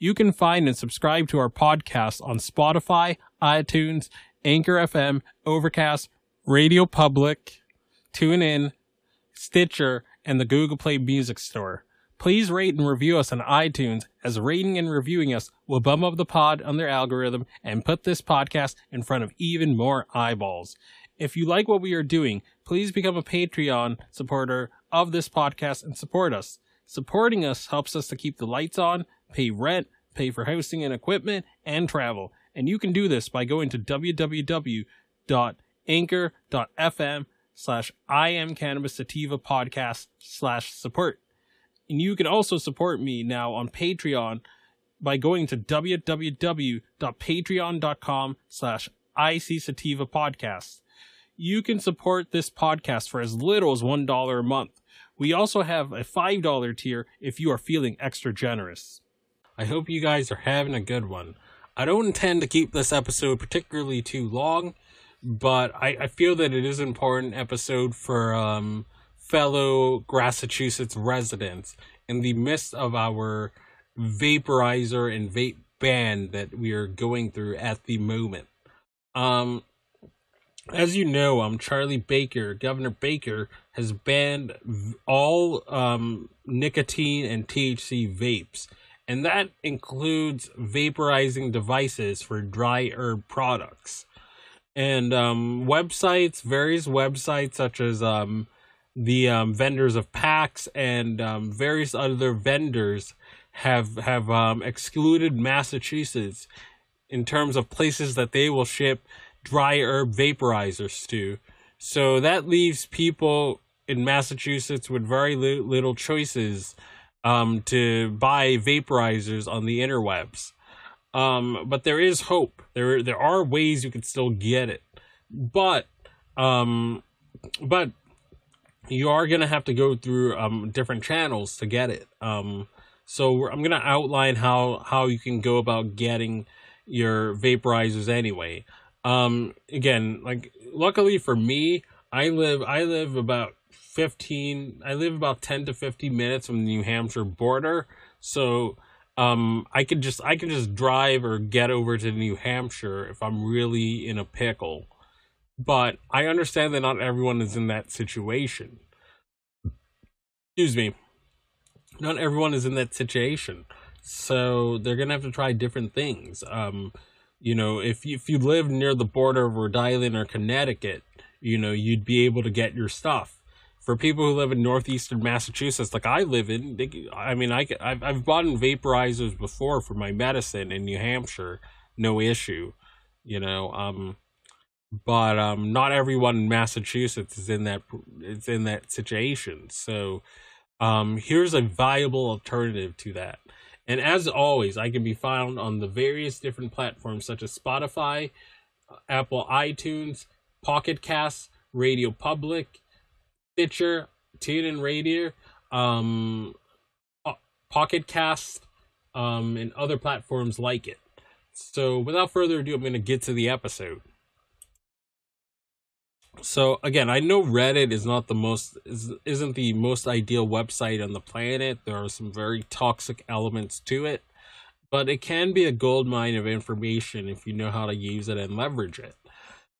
You can find and subscribe to our podcast on Spotify, iTunes, Anchor FM, Overcast, Radio Public, TuneIn, Stitcher, and the Google Play Music Store. Please rate and review us on iTunes, as rating and reviewing us will bump up the pod on their algorithm and put this podcast in front of even more eyeballs. If you like what we are doing, please become a Patreon supporter of this podcast and support us. Supporting us helps us to keep the lights on, pay rent, pay for hosting and equipment, and travel. And you can do this by going to www.anchor.fm slash I am cannabis sativa podcast slash support. And you can also support me now on Patreon by going to www.patreon.com slash IC Sativa Podcast. You can support this podcast for as little as $1 a month. We also have a $5 tier if you are feeling extra generous. I hope you guys are having a good one. I don't intend to keep this episode particularly too long, but I, I feel that it is an important episode for um, fellow Massachusetts residents in the midst of our vaporizer and vape ban that we are going through at the moment. Um, as you know, I'm um, Charlie Baker, Governor Baker, has banned all um, nicotine and THC vapes and that includes vaporizing devices for dry herb products. And um, websites, various websites such as um, the um, vendors of PAX and um, various other vendors have have um, excluded Massachusetts in terms of places that they will ship dry herb vaporizers to. So that leaves people in Massachusetts with very li- little choices um, to buy vaporizers on the interwebs. Um, but there is hope. There there are ways you can still get it, but um, but you are gonna have to go through um different channels to get it. Um, so I'm gonna outline how how you can go about getting your vaporizers anyway. Um, again, like luckily for me, I live I live about 15 i live about 10 to 15 minutes from the new hampshire border. So um i could just i can just drive or get over to new hampshire if i'm really in a pickle. But i understand that not everyone is in that situation. Excuse me. Not everyone is in that situation. So they're gonna have to try different things. Um you know if you, if you live near the border of rhode island or connecticut you know you'd be able to get your stuff for people who live in northeastern Massachusetts, like I live in, they, I mean, I, I've, I've bought in vaporizers before for my medicine in New Hampshire, no issue, you know. Um, but um, not everyone in Massachusetts is in that in that situation. So, um, here's a viable alternative to that. And as always, I can be found on the various different platforms such as Spotify, Apple iTunes, Pocket Casts, Radio Public, Stitcher, TuneIn Radio, um, Pocket Cast, um, and other platforms like it. So, without further ado, I'm going to get to the episode. So again, I know Reddit is not the most is, isn't the most ideal website on the planet. There are some very toxic elements to it, but it can be a gold mine of information if you know how to use it and leverage it.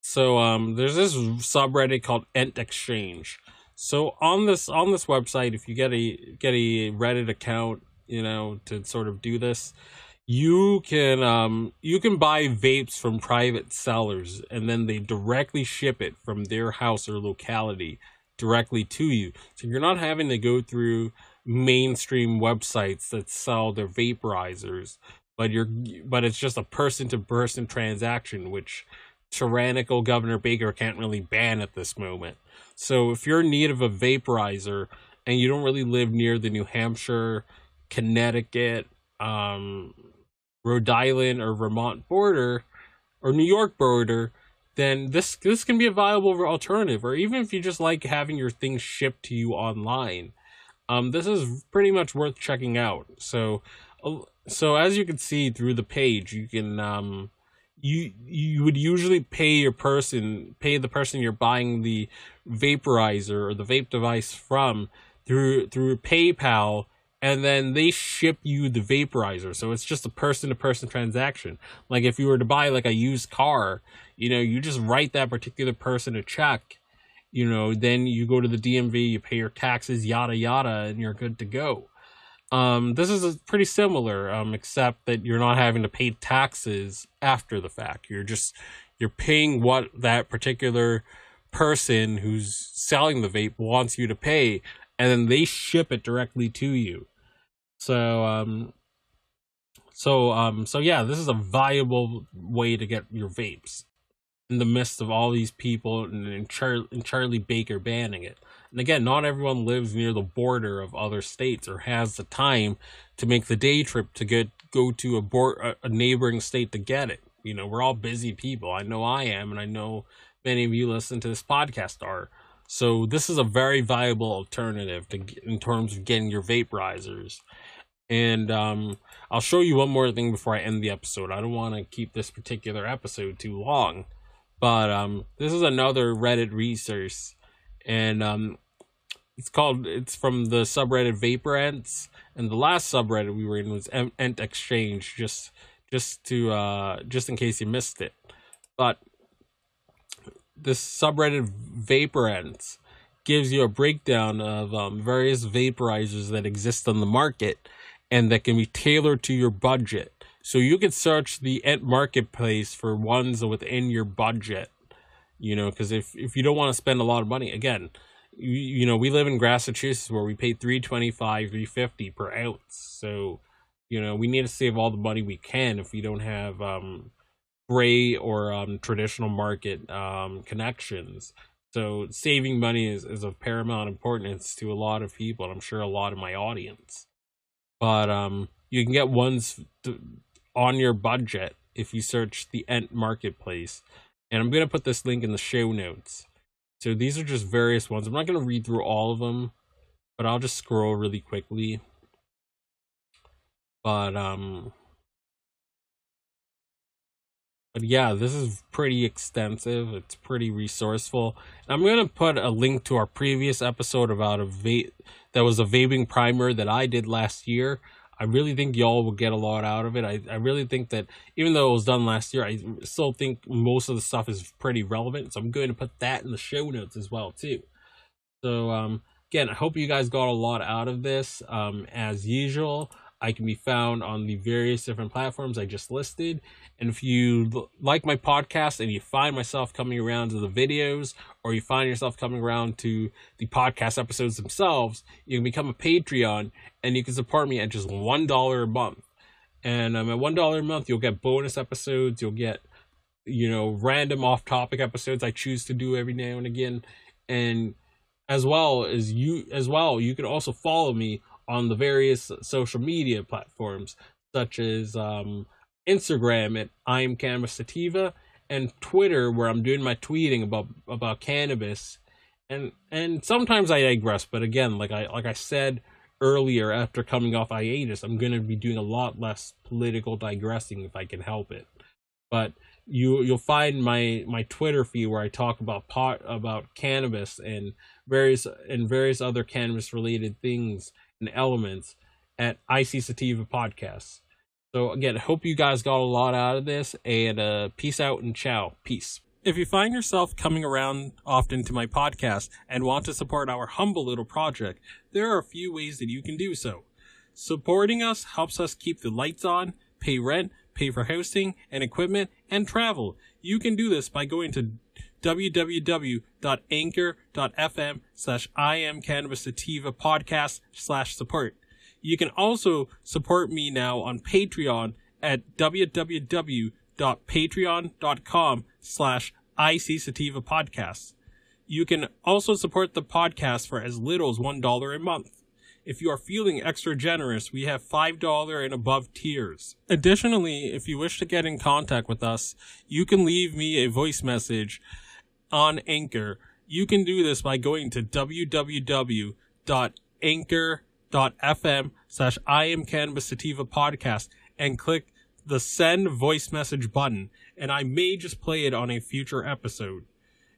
So um, there's this subreddit called Ent Exchange, so on this on this website, if you get a get a Reddit account, you know, to sort of do this, you can um you can buy vapes from private sellers and then they directly ship it from their house or locality directly to you. So you're not having to go through mainstream websites that sell their vaporizers, but you're but it's just a person to person transaction which tyrannical Governor Baker can't really ban at this moment. So if you're in need of a vaporizer and you don't really live near the New Hampshire, Connecticut, um, Rhode Island, or Vermont border, or New York border, then this this can be a viable alternative. Or even if you just like having your things shipped to you online, um, this is pretty much worth checking out. So, uh, so as you can see through the page, you can um, you you would usually pay your person pay the person you're buying the vaporizer or the vape device from through through PayPal and then they ship you the vaporizer. So it's just a person to person transaction. Like if you were to buy like a used car, you know, you just write that particular person a check, you know, then you go to the DMV, you pay your taxes, yada yada, and you're good to go. Um, this is pretty similar, um, except that you're not having to pay taxes after the fact. You're just you're paying what that particular person who's selling the vape wants you to pay, and then they ship it directly to you. So um so um so yeah, this is a viable way to get your vapes in the midst of all these people and, Char- and Charlie Baker banning it. And again, not everyone lives near the border of other states or has the time to make the day trip to get go to a, a neighboring state to get it. You know, we're all busy people. I know I am, and I know many of you listen to this podcast are. So this is a very viable alternative to in terms of getting your vaporizers. And um, I'll show you one more thing before I end the episode. I don't want to keep this particular episode too long, but um, this is another Reddit resource, and um, it's called. It's from the subreddit Vapor Ents, and the last subreddit we were in was Ent Exchange. Just, just to, uh, just in case you missed it, but this subreddit Vapor Ents gives you a breakdown of um, various vaporizers that exist on the market and that can be tailored to your budget. So you can search the Ent marketplace for ones within your budget. You know, because if if you don't want to spend a lot of money, again, you, you know we live in Massachusetts where we pay three twenty five, three fifty per ounce. So you know we need to save all the money we can if we don't have um gray or um traditional market um connections. So saving money is, is of paramount importance to a lot of people, and I'm sure a lot of my audience but um, you can get ones on your budget if you search the Ent Marketplace. And I'm gonna put this link in the show notes. So these are just various ones. I'm not gonna read through all of them, but I'll just scroll really quickly. But um but yeah, this is pretty extensive. It's pretty resourceful. I'm gonna put a link to our previous episode about a vape that was a vaping primer that I did last year. I really think y'all will get a lot out of it. I, I really think that even though it was done last year, I still think most of the stuff is pretty relevant. So I'm going to put that in the show notes as well too. So um, again, I hope you guys got a lot out of this. Um, as usual, I can be found on the various different platforms I just listed. And if you like my podcast and you find myself coming around to the videos or you find yourself coming around to the podcast episodes themselves, you can become a Patreon and you can support me at just $1 a month. And um, at $1 a month, you'll get bonus episodes, you'll get, you know, random off topic episodes I choose to do every now and again. And as well as you, as well, you can also follow me on the various social media platforms such as um, Instagram at I'm Cannabis Sativa and Twitter where I'm doing my tweeting about about cannabis. And and sometimes I digress but again like I like I said earlier after coming off hiatus I'm going to be doing a lot less political digressing if I can help it. But you you'll find my my Twitter feed where I talk about pot about cannabis and various and various other cannabis related things and elements at IC Sativa Podcasts. So again, hope you guys got a lot out of this and uh, peace out and ciao. Peace. If you find yourself coming around often to my podcast and want to support our humble little project, there are a few ways that you can do so. Supporting us helps us keep the lights on, pay rent, pay for hosting and equipment, and travel. You can do this by going to www.anchor.fm slash I am cannabis sativa podcast slash support. You can also support me now on Patreon at www.patreon.com slash IC sativa. You can also support the podcast for as little as $1 a month. If you are feeling extra generous, we have $5 and above tiers. Additionally, if you wish to get in contact with us, you can leave me a voice message on Anchor. You can do this by going to www.anchor.fm slash I am Cannabis Sativa podcast and click the send voice message button, and I may just play it on a future episode.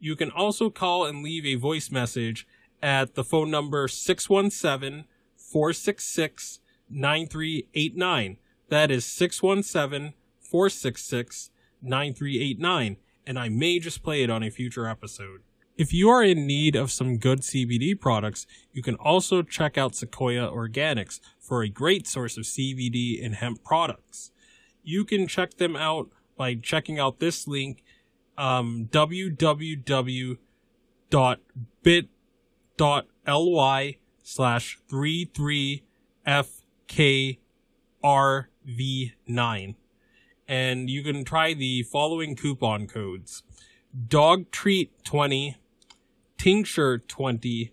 You can also call and leave a voice message at the phone number 617 466 9389. That is 617 466 9389, and I may just play it on a future episode. If you are in need of some good CBD products, you can also check out Sequoia Organics for a great source of CBD and hemp products. You can check them out by checking out this link um, www.bit.ly slash 33FKRV9. And you can try the following coupon codes. Dog Treat 20, Tincture 20,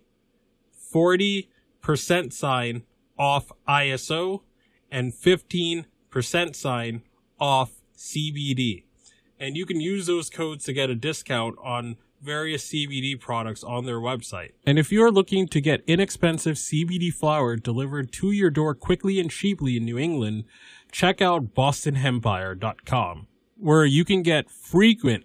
40% sign off ISO, and 15% sign off CBD and you can use those codes to get a discount on various CBD products on their website. And if you're looking to get inexpensive CBD flower delivered to your door quickly and cheaply in New England, check out bostonhempire.com where you can get frequent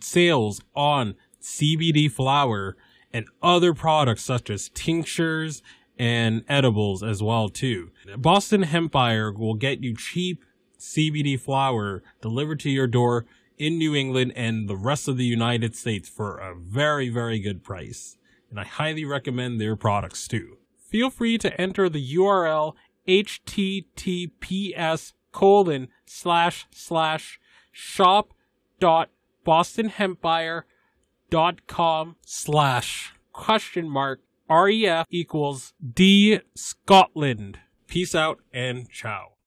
sales on CBD flower and other products such as tinctures and edibles as well too. Boston Hempire will get you cheap CBD flower delivered to your door in New England and the rest of the United States for a very, very good price. And I highly recommend their products too. Feel free to enter the URL https colon slash slash shop dot dot com slash question mark ref equals d scotland. Peace out and ciao